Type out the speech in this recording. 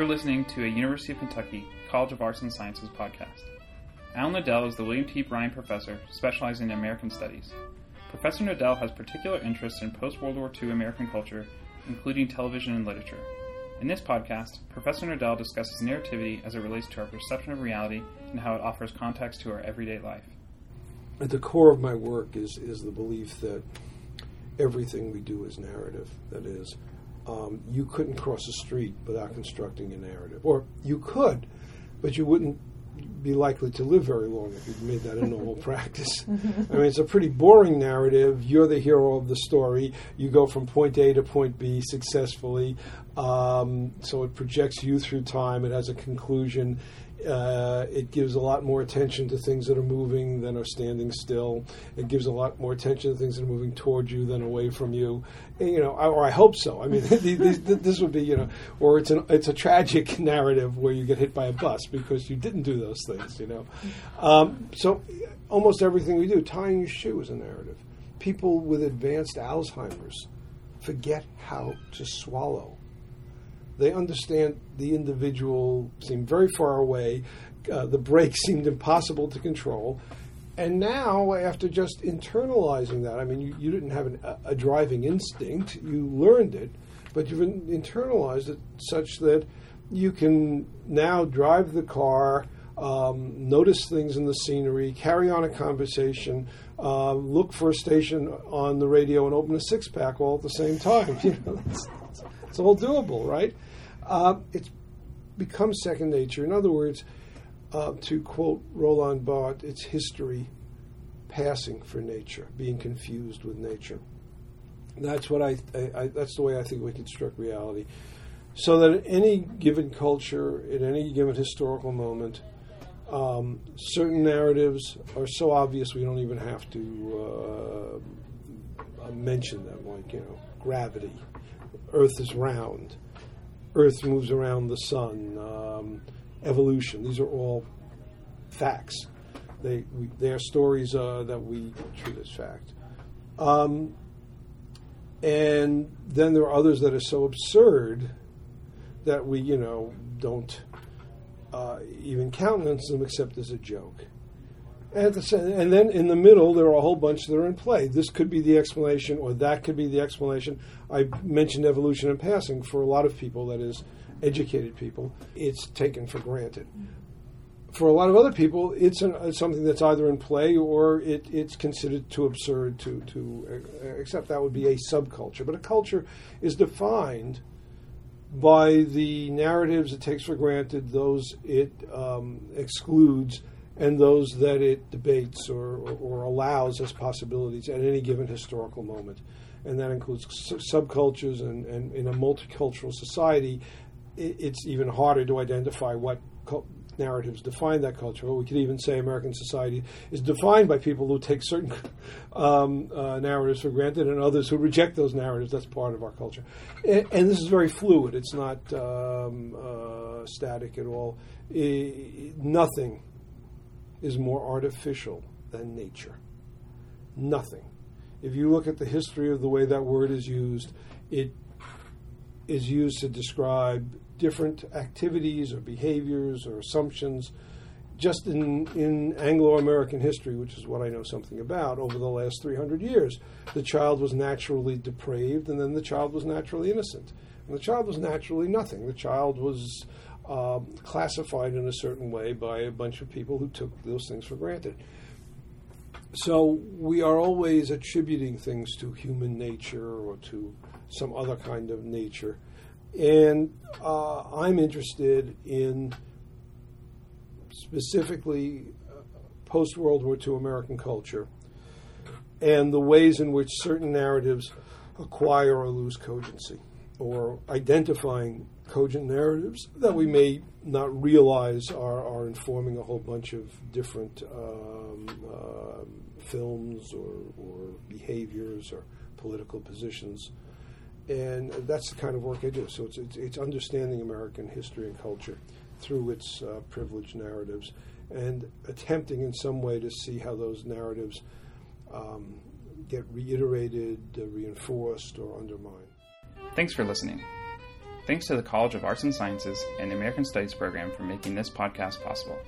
You're listening to a University of Kentucky College of Arts and Sciences podcast. Alan Nadel is the William T. Bryan Professor specializing in American Studies. Professor Nadel has particular interests in post World War II American culture, including television and literature. In this podcast, Professor Nadel discusses narrativity as it relates to our perception of reality and how it offers context to our everyday life. At the core of my work is, is the belief that everything we do is narrative. That is, um, you couldn't cross a street without constructing a narrative. Or you could, but you wouldn't be likely to live very long if you'd made that a normal practice. I mean, it's a pretty boring narrative. You're the hero of the story. You go from point A to point B successfully. Um, so it projects you through time. It has a conclusion. Uh, it gives a lot more attention to things that are moving than are standing still. It gives a lot more attention to things that are moving towards you than away from you. And, you know, or I hope so. I mean, this would be, you know, or it's an it's a tragic narrative where you get hit by a bus because you didn't do those things. You know, um, so almost everything we do, tying your shoe is a narrative. People with advanced Alzheimer's forget how to swallow they understand the individual seemed very far away. Uh, the brake seemed impossible to control. And now, after just internalizing that, I mean, you, you didn't have an, a, driving instinct, you learned it, but you've internalized it such that you can now drive the car, um, notice things in the scenery, carry on a conversation, uh, look for a station on the radio, and open a six pack all at the same time. You know, it's, all doable, right? Uh, it's become second nature. In other words, uh, to quote Roland Barthes, it's history passing for nature, being confused with nature. That's what I, I, I, that's the way I think we construct reality. So that at any given culture, at any given historical moment, um, certain narratives are so obvious we don't even have to uh, mention them, like you know, gravity, Earth is round. Earth moves around the sun, um, evolution. These are all facts. They, we, they are stories uh, that we treat as fact. Um, and then there are others that are so absurd that we, you know, don't uh, even countenance them except as a joke. And, the, and then in the middle, there are a whole bunch that are in play. This could be the explanation, or that could be the explanation. I mentioned evolution in passing. For a lot of people, that is, educated people, it's taken for granted. For a lot of other people, it's, an, it's something that's either in play or it, it's considered too absurd to, to accept. That would be a subculture. But a culture is defined by the narratives it takes for granted, those it um, excludes and those that it debates or, or, or, allows as possibilities at any given historical moment. And that includes subcultures, and, and in a multicultural society, it, it's even harder to identify what narratives define that culture. We could even say American society is defined by people who take certain um, uh, narratives for granted and others who reject those narratives. That's part of our culture. And, and this is very fluid, it's not um, uh, static at all. It, nothing is more artificial than nature. Nothing. If you look at the history of the way that word is used, it is used to describe different activities or behaviors or assumptions just in, in Anglo American history, which is what I know something about, over the last 300 years. The child was naturally depraved, and then the child was naturally innocent. And the child was naturally nothing. The child was uh, classified in a certain way by a bunch of people who took those things for granted. So we are always attributing things to human nature or to some other kind of nature. And uh, I'm interested in specifically uh, post World War II American culture and the ways in which certain narratives acquire or lose cogency, or identifying cogent narratives that we may not realize are, are informing a whole bunch of different um, uh, films or, or behaviors or political positions. And that's the kind of work I do. So it's, it's, it's understanding American history and culture through its uh, privileged narratives and attempting in some way to see how those narratives um, get reiterated, uh, reinforced, or undermined. Thanks for listening. Thanks to the College of Arts and Sciences and the American Studies program for making this podcast possible.